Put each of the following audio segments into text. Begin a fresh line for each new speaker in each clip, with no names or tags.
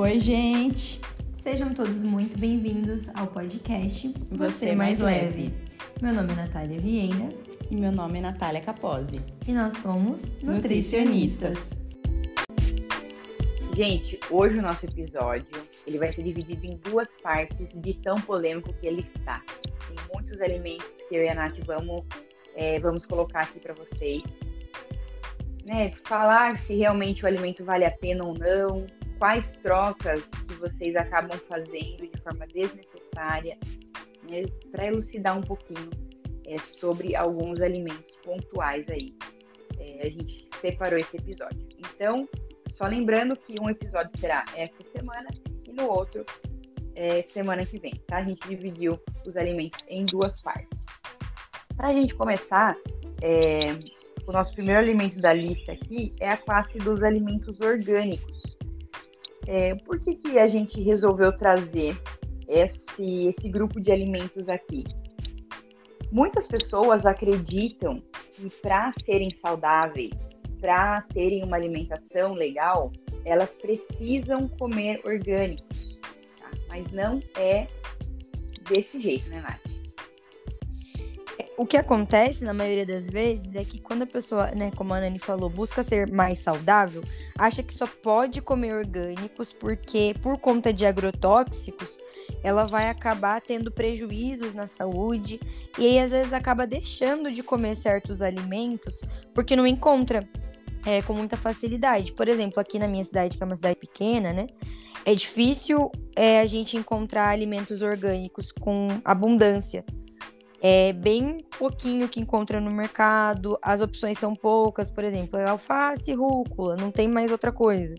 Oi, gente!
Sejam todos muito bem-vindos ao podcast
Você Mais Leve.
Meu nome é Natália Vieira
E meu nome é Natália Capozzi.
e nós somos nutricionistas.
Gente, hoje o nosso episódio ele vai ser dividido em duas partes de tão polêmico que ele está. Tem muitos alimentos que eu e a Nath vamos, é, vamos colocar aqui para vocês. Né, falar se realmente o alimento vale a pena ou não, quais trocas que vocês acabam fazendo de forma desnecessária, né, para elucidar um pouquinho é, sobre alguns alimentos pontuais aí. É, a gente separou esse episódio. Então, só lembrando que um episódio será essa semana e no outro é, semana que vem, tá? A gente dividiu os alimentos em duas partes. Para a gente começar, é, o nosso primeiro alimento da lista aqui é a classe dos alimentos orgânicos. É, por que, que a gente resolveu trazer esse, esse grupo de alimentos aqui? Muitas pessoas acreditam que para serem saudáveis, para terem uma alimentação legal, elas precisam comer orgânicos. tá? Mas não é desse jeito, né, Nath?
O que acontece na maioria das vezes é que quando a pessoa, né, como a Nani falou, busca ser mais saudável, acha que só pode comer orgânicos porque, por conta de agrotóxicos, ela vai acabar tendo prejuízos na saúde e aí às vezes acaba deixando de comer certos alimentos porque não encontra é, com muita facilidade. Por exemplo, aqui na minha cidade, que é uma cidade pequena, né? É difícil é, a gente encontrar alimentos orgânicos com abundância. É bem pouquinho que encontra no mercado, as opções são poucas, por exemplo, é alface rúcula, não tem mais outra coisa.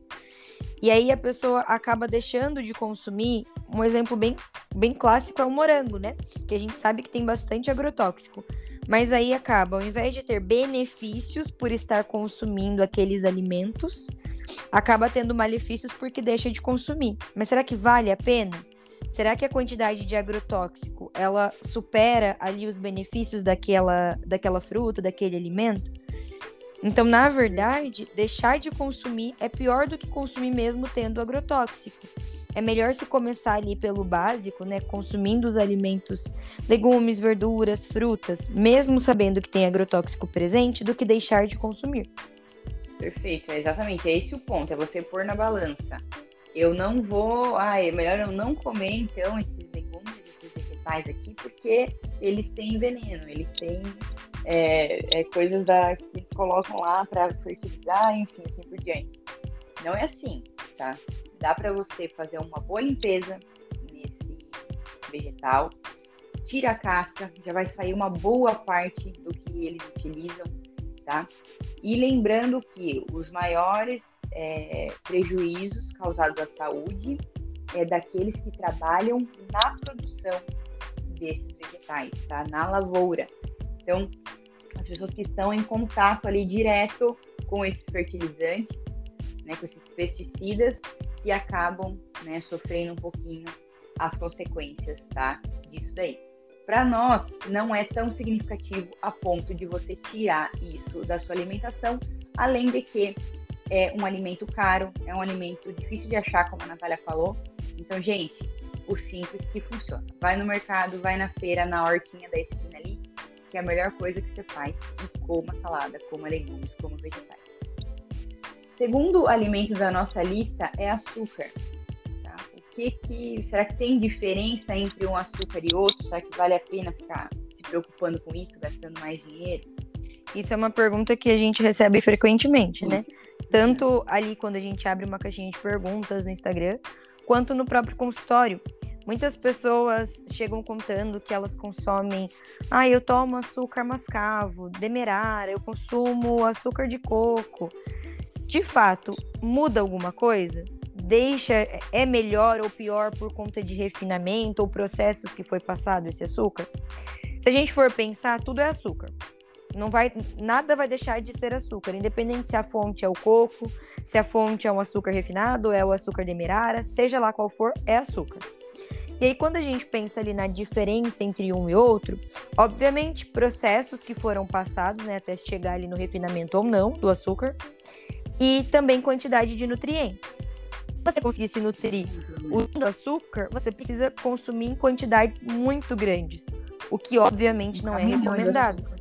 E aí a pessoa acaba deixando de consumir. Um exemplo bem, bem clássico é o morango, né? Que a gente sabe que tem bastante agrotóxico. Mas aí acaba, ao invés de ter benefícios por estar consumindo aqueles alimentos, acaba tendo malefícios porque deixa de consumir. Mas será que vale a pena? Será que a quantidade de agrotóxico ela supera ali os benefícios daquela, daquela fruta, daquele alimento? Então, na verdade, deixar de consumir é pior do que consumir mesmo tendo agrotóxico. É melhor se começar ali pelo básico, né? Consumindo os alimentos, legumes, verduras, frutas, mesmo sabendo que tem agrotóxico presente, do que deixar de consumir.
Perfeito, é exatamente. É esse o ponto, é você pôr na balança. Eu não vou. Ah, é melhor eu não comer então esses legumes, esses vegetais aqui, porque eles têm veneno, eles têm é, é, coisas da, que eles colocam lá para fertilizar, enfim, assim por diante. Não é assim, tá? Dá para você fazer uma boa limpeza nesse vegetal, tira a casca, já vai sair uma boa parte do que eles utilizam, tá? E lembrando que os maiores é, prejuízos causados à saúde é daqueles que trabalham na produção desses vegetais, tá? Na lavoura. Então, as pessoas que estão em contato ali direto com esses fertilizantes, né, com esses pesticidas, e acabam né, sofrendo um pouquinho as consequências tá, disso daí. Para nós, não é tão significativo a ponto de você tirar isso da sua alimentação, além de que é um alimento caro, é um alimento difícil de achar, como a Natália falou. Então, gente, o simples que funciona. Vai no mercado, vai na feira, na hortinha da esquina ali, que é a melhor coisa que você faz, e coma salada, coma legumes, coma vegetais. Segundo alimento da nossa lista é açúcar. Tá? O que que será que tem diferença entre um açúcar e outro? Será que vale a pena ficar se preocupando com isso, gastando mais dinheiro?
Isso é uma pergunta que a gente recebe frequentemente, né? Tanto ali quando a gente abre uma caixinha de perguntas no Instagram, quanto no próprio consultório. Muitas pessoas chegam contando que elas consomem, ah, eu tomo açúcar mascavo, demerara, eu consumo açúcar de coco. De fato, muda alguma coisa? Deixa, é melhor ou pior por conta de refinamento ou processos que foi passado esse açúcar? Se a gente for pensar, tudo é açúcar. Não vai, nada vai deixar de ser açúcar, independente se a fonte é o coco, se a fonte é um açúcar refinado, é o açúcar demerara, seja lá qual for, é açúcar. E aí, quando a gente pensa ali na diferença entre um e outro, obviamente, processos que foram passados, né, até chegar ali no refinamento ou não do açúcar, e também quantidade de nutrientes. você conseguir se nutrir usando açúcar, você precisa consumir em quantidades muito grandes. O que, obviamente, não é recomendado.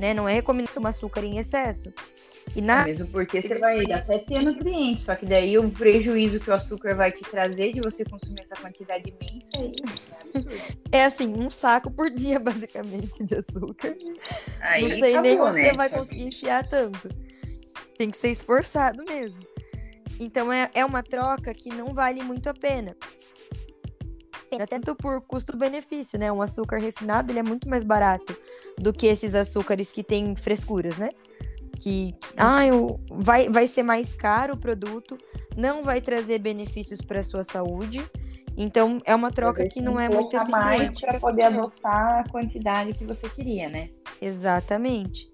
Né? Não é recomendado tomar açúcar em excesso.
E na... Mesmo porque você vai até ter nutrientes, só que daí o prejuízo que o açúcar vai te trazer de você consumir essa quantidade imensa
é, é assim, um saco por dia, basicamente, de açúcar. Aí, Não sei nem onde né? você vai conseguir enfiar tanto. Tem que ser esforçado mesmo. Então é, é uma troca que não vale muito a pena. Até por custo-benefício, né? Um açúcar refinado ele é muito mais barato do que esses açúcares que têm frescuras, né? que, que ah, eu, vai, vai ser mais caro o produto, não vai trazer benefícios para a sua saúde. Então, é uma troca que não é muito eficiente.
para poder adotar a quantidade que você queria, né?
Exatamente.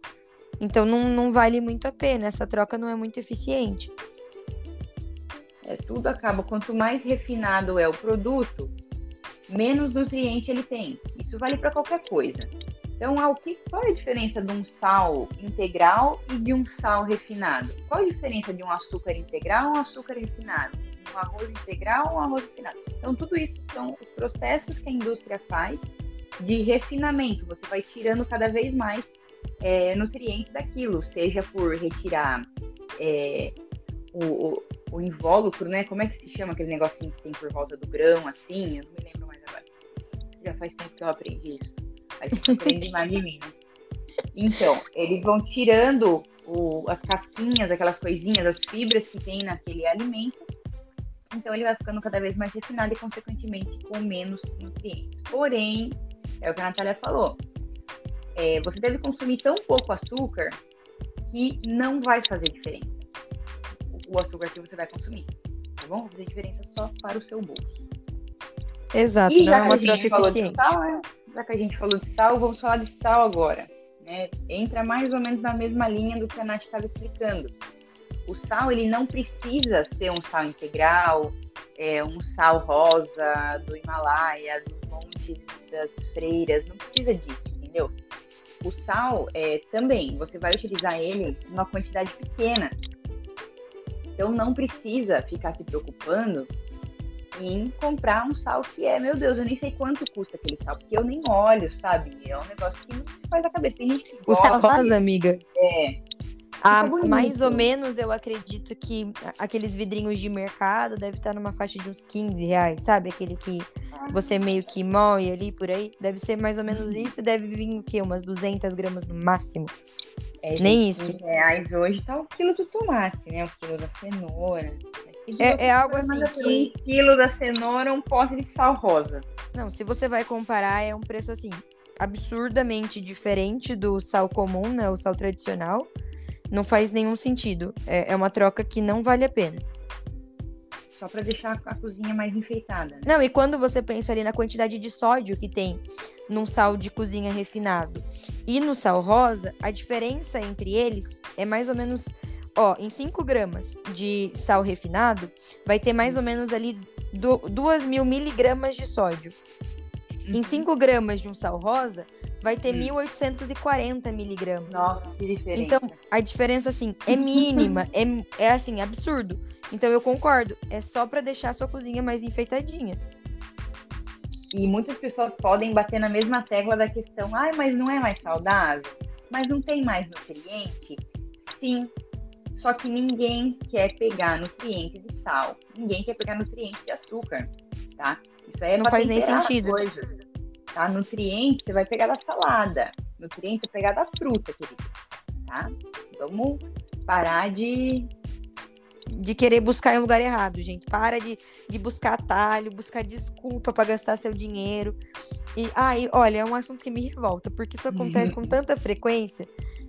Então, não, não vale muito a pena. Essa troca não é muito eficiente.
É, tudo acaba. Quanto mais refinado é o produto, menos nutriente ele tem. Isso vale para qualquer coisa. Então, que, qual é a diferença de um sal integral e de um sal refinado? Qual a diferença de um açúcar integral e um açúcar refinado? Um arroz integral ou um arroz refinado? Então, tudo isso são os processos que a indústria faz de refinamento. Você vai tirando cada vez mais é, nutrientes daquilo, seja por retirar é, o, o, o, invólucro, né? Como é que se chama aquele negocinho que tem por volta do grão, assim? Já faz tempo que eu aprendi isso mais de mim? Então, eles vão tirando o, as casquinhas, aquelas coisinhas, as fibras que tem naquele alimento. Então, ele vai ficando cada vez mais refinado e, consequentemente, com menos nutrientes. Porém, é o que a Natália falou. É, você deve consumir tão pouco açúcar que não vai fazer diferença. O açúcar que você vai consumir. Tá bom? Vai fazer diferença só para o seu bolso.
Exato, e não é uma troca eficiente. Sal,
é, já que a gente falou de sal, vamos falar de sal agora. Né? Entra mais ou menos na mesma linha do que a Nath estava explicando. O sal, ele não precisa ser um sal integral, é, um sal rosa do Himalaia, dos montes das freiras, não precisa disso, entendeu? O sal, é, também, você vai utilizar ele numa quantidade pequena. Então, não precisa ficar se preocupando em comprar um sal que é, meu Deus, eu nem sei quanto custa aquele sal, porque eu nem olho, sabe? É um negócio que não faz a cabeça. Tem gente que
O sal rosa, amiga?
É.
Ah, mais ou menos eu acredito que aqueles vidrinhos de mercado deve estar numa faixa de uns 15 reais, sabe? Aquele que você meio que moe ali por aí. Deve ser mais ou menos uhum. isso. Deve vir o quê? Umas 200 gramas no máximo. É, Nem isso.
reais hoje tá o quilo do tomate, né? O quilo da cenoura.
É, é algo assim que...
Um quilo da cenoura, um pote de sal rosa.
Não, se você vai comparar, é um preço assim, absurdamente diferente do sal comum, né? O sal tradicional. Não faz nenhum sentido. É, é uma troca que não vale a pena.
Só para deixar a cozinha mais enfeitada. Né?
Não, e quando você pensa ali na quantidade de sódio que tem num sal de cozinha refinado e no sal rosa, a diferença entre eles é mais ou menos Ó, em 5 gramas de sal refinado, vai ter mais ou menos ali 2 mil miligramas de sódio. Em 5 uhum. gramas de um sal rosa, vai ter 1.840 miligramas.
Nossa, que diferença.
Então, a diferença, assim, é mínima. é, é, assim, absurdo. Então, eu concordo. É só para deixar a sua cozinha mais enfeitadinha.
E muitas pessoas podem bater na mesma tecla da questão, ai, mas não é mais saudável? Mas não tem mais nutriente? Sim, só que ninguém quer pegar nutriente de sal, ninguém quer pegar nutriente de açúcar, tá?
Isso aí é Não faz nem sentido.
Coisas, tá? Nutriente você vai pegar da salada, nutriente você vai pegar da fruta, querido, tá? Vamos parar de
de querer buscar em lugar errado, gente. Para de, de buscar atalho, buscar desculpa para gastar seu dinheiro. E aí, olha, é um assunto que me revolta, porque isso acontece com tanta frequência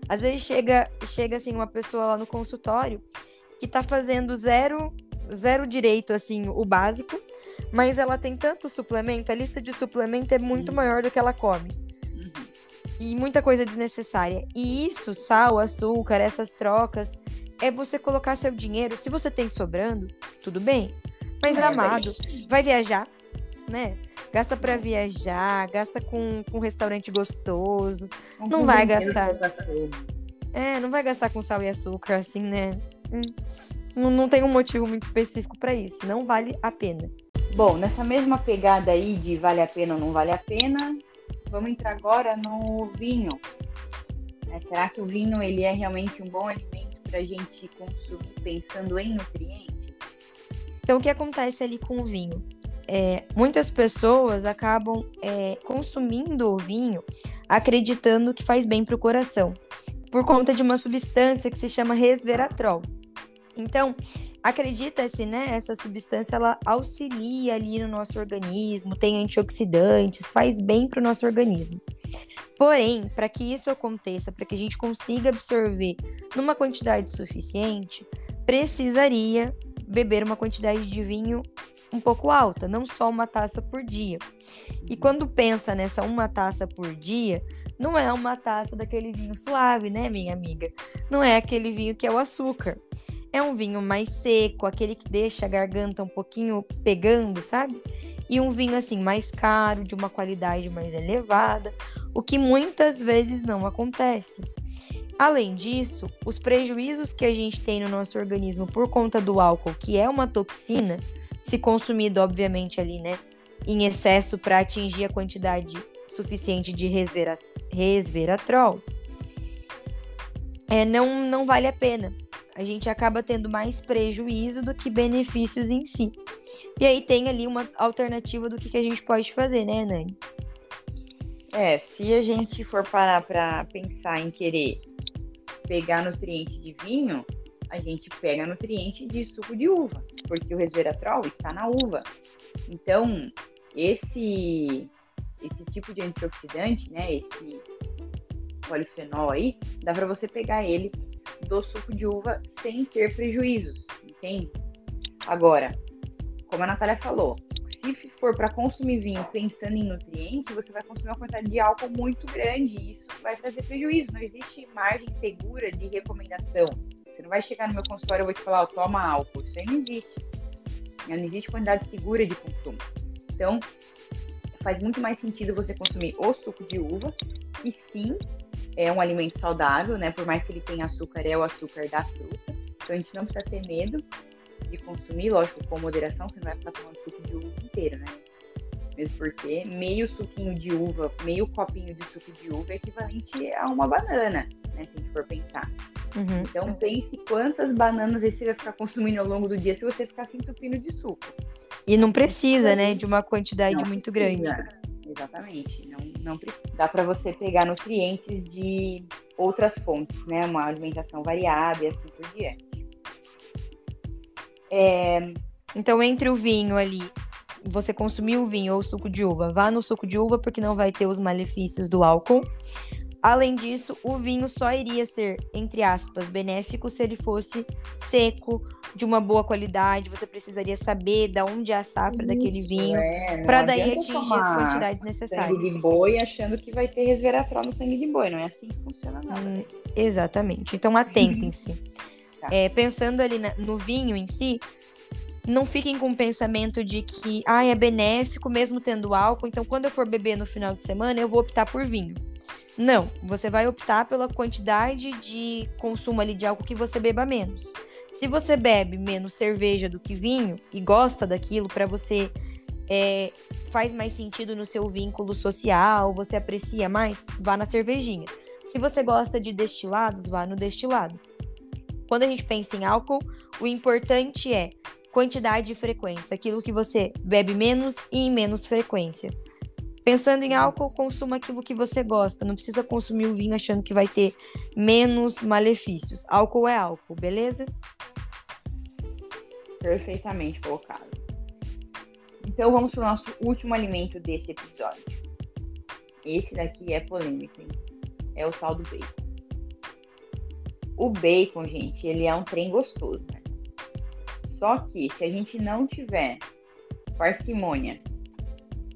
às vezes chega, chega assim, uma pessoa lá no consultório que tá fazendo zero, zero direito, assim, o básico, mas ela tem tanto suplemento, a lista de suplemento é muito maior do que ela come. Uhum. E muita coisa desnecessária. E isso, sal, açúcar, essas trocas, é você colocar seu dinheiro. Se você tem sobrando, tudo bem. Mas, é, amado, vai viajar, né? Gasta para viajar, gasta com, com um restaurante gostoso. Um não vai gastar. É, não vai gastar com sal e açúcar, assim, né? Hum. Não, não tem um motivo muito específico para isso. Não vale a pena.
Bom, nessa mesma pegada aí de vale a pena ou não vale a pena, vamos entrar agora no vinho. É, será que o vinho ele é realmente um bom alimento para a gente consumir pensando em nutrientes?
Então, o que acontece ali com o vinho? É, muitas pessoas acabam é, consumindo o vinho acreditando que faz bem para o coração, por conta de uma substância que se chama resveratrol. Então, acredita-se, né, essa substância ela auxilia ali no nosso organismo, tem antioxidantes, faz bem para o nosso organismo. Porém, para que isso aconteça, para que a gente consiga absorver numa quantidade suficiente, precisaria beber uma quantidade de vinho um pouco alta, não só uma taça por dia. E quando pensa nessa uma taça por dia, não é uma taça daquele vinho suave, né, minha amiga? Não é aquele vinho que é o açúcar. É um vinho mais seco, aquele que deixa a garganta um pouquinho pegando, sabe? E um vinho assim mais caro, de uma qualidade mais elevada, o que muitas vezes não acontece. Além disso, os prejuízos que a gente tem no nosso organismo por conta do álcool, que é uma toxina, se consumido, obviamente, ali, né, em excesso para atingir a quantidade suficiente de resvera resveratrol, é, não, não vale a pena. A gente acaba tendo mais prejuízo do que benefícios em si. E aí tem ali uma alternativa do que, que a gente pode fazer, né, Nani?
É, se a gente for parar para pensar em querer pegar nutriente de vinho, a gente pega nutriente de suco de uva, porque o resveratrol está na uva. Então, esse esse tipo de antioxidante, né, esse polifenol aí, dá para você pegar ele do suco de uva sem ter prejuízos, entende? Agora, como a Natália falou, se for para consumir vinho pensando em nutrientes, você vai consumir uma quantidade de álcool muito grande isso vai trazer prejuízo. Não existe margem segura de recomendação. Você não vai chegar no meu consultório e eu vou te falar, oh, toma álcool. Isso aí não existe. Não existe quantidade segura de consumo. Então, faz muito mais sentido você consumir o suco de uva, que sim, é um alimento saudável, né? Por mais que ele tenha açúcar, é o açúcar da fruta. Então, a gente não precisa ter medo de consumir, lógico, com moderação, você não vai ficar tomando suco de uva inteiro, né? Mesmo porque meio suquinho de uva, meio copinho de suco de uva é equivalente a uma banana, né? Se a gente for pensar. Uhum. Então pense quantas bananas você vai ficar consumindo ao longo do dia se você ficar se entupindo de suco.
E não precisa, né, de uma quantidade não muito precisa. grande.
Exatamente. Não, não precisa. Dá para você pegar nutrientes de outras fontes, né? Uma alimentação variada e assim por diante.
É... Então, entre o vinho ali, você consumir o vinho ou o suco de uva, vá no suco de uva porque não vai ter os malefícios do álcool. Além disso, o vinho só iria ser, entre aspas, benéfico se ele fosse seco, de uma boa qualidade. Você precisaria saber de onde é a safra Isso, daquele vinho, é, para daí atingir as quantidades necessárias.
Sangue de boi achando que vai ter resveratrol no sangue de boi, não é assim que funciona nada. Hum,
exatamente. Então atentem-se. tá. é, pensando ali na, no vinho em si, não fiquem com o pensamento de que ah, é benéfico mesmo tendo álcool, então quando eu for beber no final de semana, eu vou optar por vinho. Não, você vai optar pela quantidade de consumo ali de álcool que você beba menos. Se você bebe menos cerveja do que vinho e gosta daquilo para você é, faz mais sentido no seu vínculo social, você aprecia mais, vá na cervejinha. Se você gosta de destilados, vá no destilado. Quando a gente pensa em álcool, o importante é quantidade e frequência, aquilo que você bebe menos e em menos frequência. Pensando em álcool, consuma aquilo que você gosta. Não precisa consumir o vinho achando que vai ter menos malefícios. Álcool é álcool, beleza?
Perfeitamente colocado. Então vamos para o nosso último alimento desse episódio. Esse daqui é polêmico, hein? É o sal do bacon. O bacon, gente, ele é um trem gostoso, né? Só que se a gente não tiver parcimônia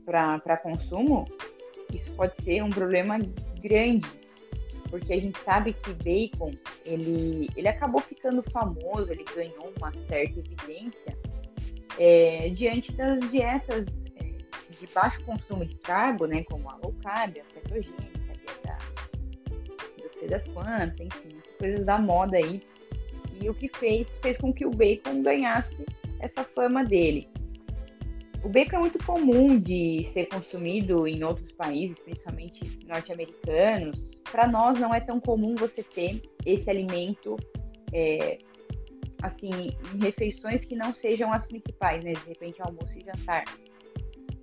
para consumo, isso pode ser um problema grande, porque a gente sabe que bacon ele, ele acabou ficando famoso, ele ganhou uma certa evidência é, diante das dietas é, de baixo consumo de carbo, né, como a low carb, a cetogênica, a dieta das quantas, enfim, as coisas da moda aí. E o que fez, fez com que o bacon ganhasse essa fama dele. O bacon é muito comum de ser consumido em outros países, principalmente norte-americanos. Para nós não é tão comum você ter esse alimento é, assim em refeições que não sejam as principais, né? De repente almoço e jantar.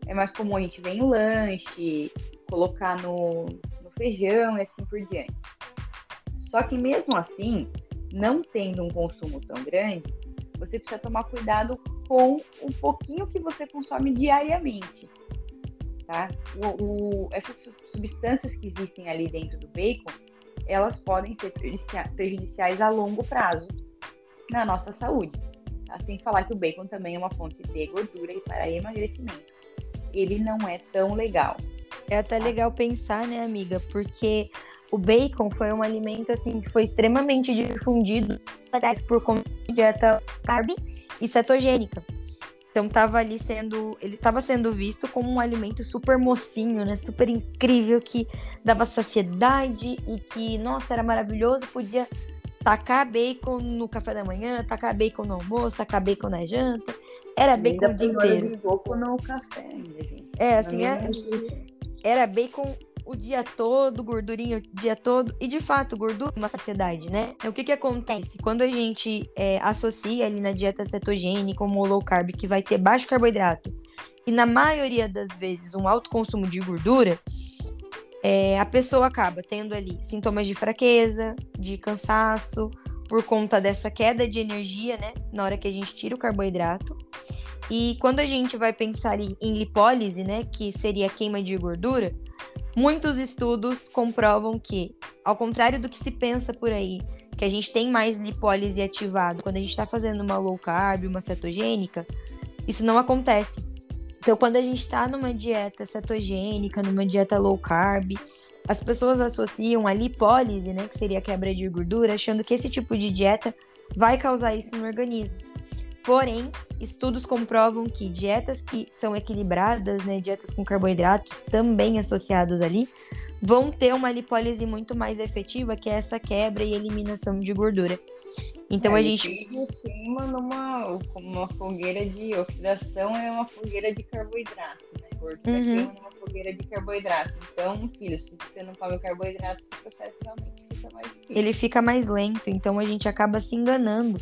É mais comum a gente ver no lanche, colocar no, no feijão e assim por diante. Só que mesmo assim, não tendo um consumo tão grande, você precisa tomar cuidado com o pouquinho que você consome diariamente. Tá? O, o, essas substâncias que existem ali dentro do bacon, elas podem ser prejudiciais a longo prazo na nossa saúde. Tá? Sem falar que o bacon também é uma fonte de gordura e para emagrecimento. Ele não é tão legal.
É até legal pensar, né, amiga? Porque o bacon foi um alimento assim que foi extremamente difundido por conta de dieta carb e cetogênica. Então estava ali sendo, ele estava sendo visto como um alimento super mocinho, né? Super incrível que dava saciedade e que, nossa, era maravilhoso, podia tacar bacon no café da manhã, tacar bacon no almoço, tacar bacon na janta. Era bacon o dia inteiro.
bacon no café ainda, gente.
É, assim, é, era bacon o dia todo, gordurinha o dia todo. E de fato, gordura é uma saciedade, né? O que que acontece? Quando a gente é, associa ali na dieta cetogênica como low carb, que vai ter baixo carboidrato, e na maioria das vezes um alto consumo de gordura, é, a pessoa acaba tendo ali sintomas de fraqueza, de cansaço, por conta dessa queda de energia, né? Na hora que a gente tira o carboidrato. E quando a gente vai pensar em lipólise, né? Que seria a queima de gordura, Muitos estudos comprovam que, ao contrário do que se pensa por aí, que a gente tem mais lipólise ativado quando a gente está fazendo uma low carb, uma cetogênica, isso não acontece. Então, quando a gente está numa dieta cetogênica, numa dieta low carb, as pessoas associam a lipólise, né, que seria a quebra de gordura, achando que esse tipo de dieta vai causar isso no organismo. Porém, estudos comprovam que dietas que são equilibradas, né, dietas com carboidratos também associados ali, vão ter uma lipólise muito mais efetiva, que é essa quebra e eliminação de gordura. Então
é,
a gente
cima numa uma fogueira de oxidação é uma fogueira de carboidrato, né? Gordura uhum. queima numa fogueira de carboidrato. Então, filho, se você não come carboidrato, o processo realmente fica mais difícil.
Ele fica mais lento, então a gente acaba se enganando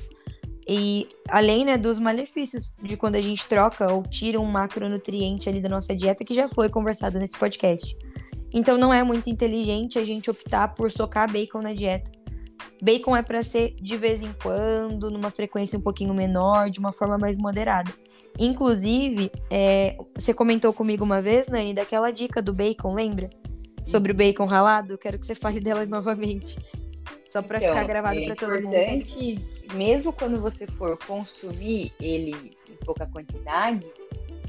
e além né, dos malefícios de quando a gente troca ou tira um macronutriente ali da nossa dieta, que já foi conversado nesse podcast. Então não é muito inteligente a gente optar por socar bacon na dieta. Bacon é para ser de vez em quando, numa frequência um pouquinho menor, de uma forma mais moderada. Inclusive, é, você comentou comigo uma vez, Nani, daquela dica do bacon, lembra? Sobre o bacon ralado. Quero que você fale dela novamente. Só para então, ficar gravado é para todo mundo.
É importante mesmo quando você for consumir ele em pouca quantidade,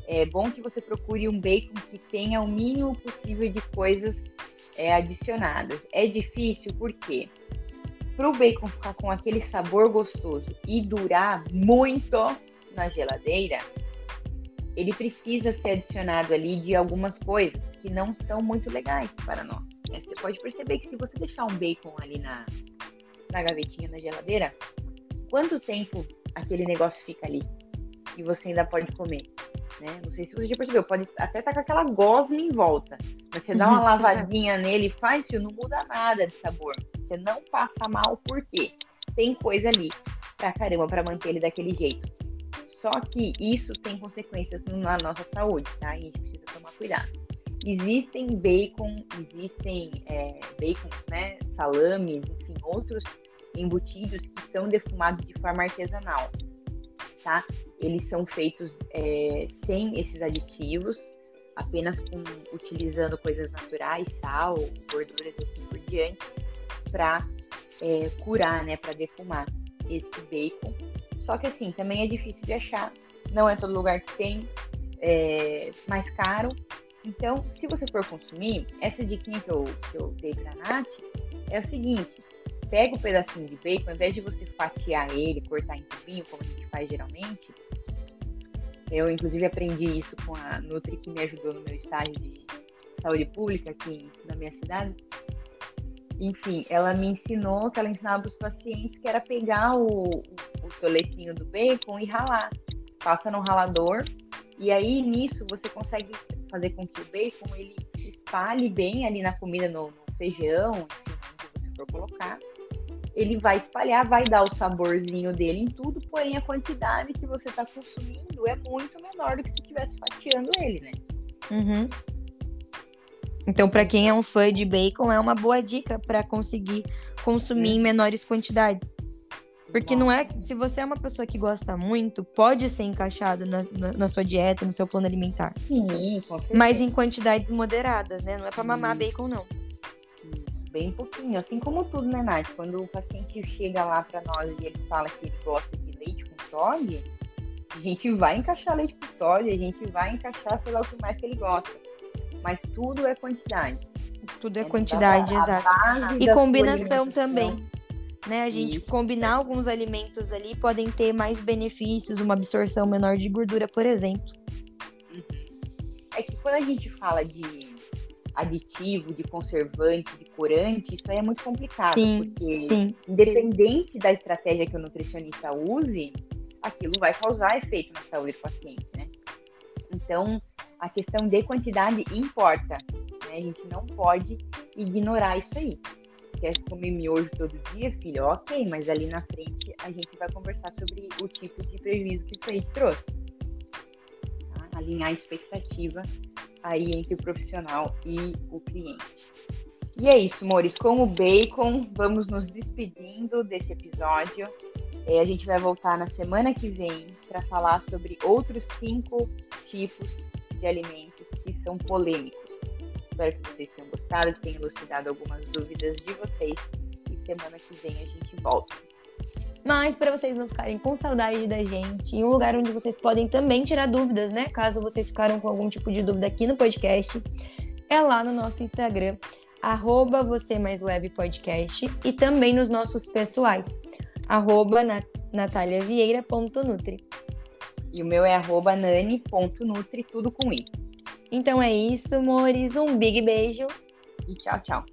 é bom que você procure um bacon que tenha o mínimo possível de coisas é, adicionadas. É difícil porque para o bacon ficar com aquele sabor gostoso e durar muito na geladeira, ele precisa ser adicionado ali de algumas coisas que não são muito legais para nós. Você pode perceber que se você deixar um bacon ali na, na gavetinha na geladeira, quanto tempo aquele negócio fica ali e você ainda pode comer. Né? Não sei se você já percebeu, pode até estar tá com aquela gosma em volta. Mas você dá uma lavadinha nele e faz, não muda nada de sabor. Você não passa mal, por quê? Tem coisa ali pra caramba para manter ele daquele jeito. Só que isso tem consequências na nossa saúde, tá? E a gente precisa tomar cuidado. Existem bacon, existem é, bacon, né? Salames, outros embutidos que são defumados de forma artesanal, tá? Eles são feitos é, sem esses aditivos, apenas com, utilizando coisas naturais, sal, gorduras e assim por diante, para é, curar, né, para defumar esse bacon. Só que assim, também é difícil de achar, não é todo lugar que tem, é mais caro. Então, se você for consumir, essa dica que eu, que eu dei para a Nath é o seguinte: pega um pedacinho de bacon, ao invés de você fatiar ele, cortar em cubinho, como a gente faz geralmente, eu inclusive aprendi isso com a Nutri que me ajudou no meu estágio de saúde pública aqui na minha cidade. Enfim, ela me ensinou que ela ensinava para os pacientes que era pegar o, o, o do bacon e ralar. Passa no ralador e aí nisso você consegue fazer com que o bacon ele se espalhe bem ali na comida, no, no feijão, enfim, onde você for colocar. Ele vai espalhar, vai dar o saborzinho dele em tudo, porém a quantidade que você está consumindo é muito menor do que se estivesse fatiando ele, né?
Uhum. Então, para quem é um fã de bacon, é uma boa dica para conseguir consumir em menores quantidades. Porque não é. Se você é uma pessoa que gosta muito, pode ser encaixado na, na, na sua dieta, no seu plano alimentar.
Sim, com certeza.
Mas em quantidades moderadas, né? Não é para mamar bacon, não.
Bem pouquinho. Assim como tudo, né, Nath? Quando o paciente chega lá para nós e ele fala que ele gosta de leite com sódio, a gente vai encaixar leite com sódio, a gente vai encaixar, sei lá o que mais que ele gosta. Mas tudo é quantidade.
Tudo é
Então,
quantidade,
a
exato. E combinação também. Né? A gente
Isso.
combinar alguns alimentos ali podem ter mais benefícios, uma absorção menor de gordura, por exemplo.
É que quando a gente fala de aditivo, de conservante, de corante, isso aí é muito complicado,
Sim,
porque
Sim.
independente da estratégia que o nutricionista use, aquilo vai causar efeito na saúde do paciente, né? Então, a questão de quantidade importa, né? A gente não pode ignorar isso aí. Quer comer miojo todo dia, filho? Ok, mas ali na frente a gente vai conversar sobre o tipo de prejuízo que isso aí te trouxe. Tá? Alinhar a expectativa aí entre o profissional e o cliente. E é isso, amores. Com o bacon, vamos nos despedindo desse episódio. É, a gente vai voltar na semana que vem para falar sobre outros cinco tipos de alimentos que são polêmicos. Espero que vocês tenham gostado, tenham elucidado algumas dúvidas de vocês. E semana que vem a gente volta.
Mas para vocês não ficarem com saudade da gente, em um lugar onde vocês podem também tirar dúvidas, né? Caso vocês ficaram com algum tipo de dúvida aqui no podcast, é lá no nosso Instagram, arroba você mais leve podcast, e também nos nossos pessoais, arroba na- nataliavieira.nutri.
E o meu é arroba nani.nutri, tudo com i.
Então é isso, amores. Um big beijo.
E tchau, tchau.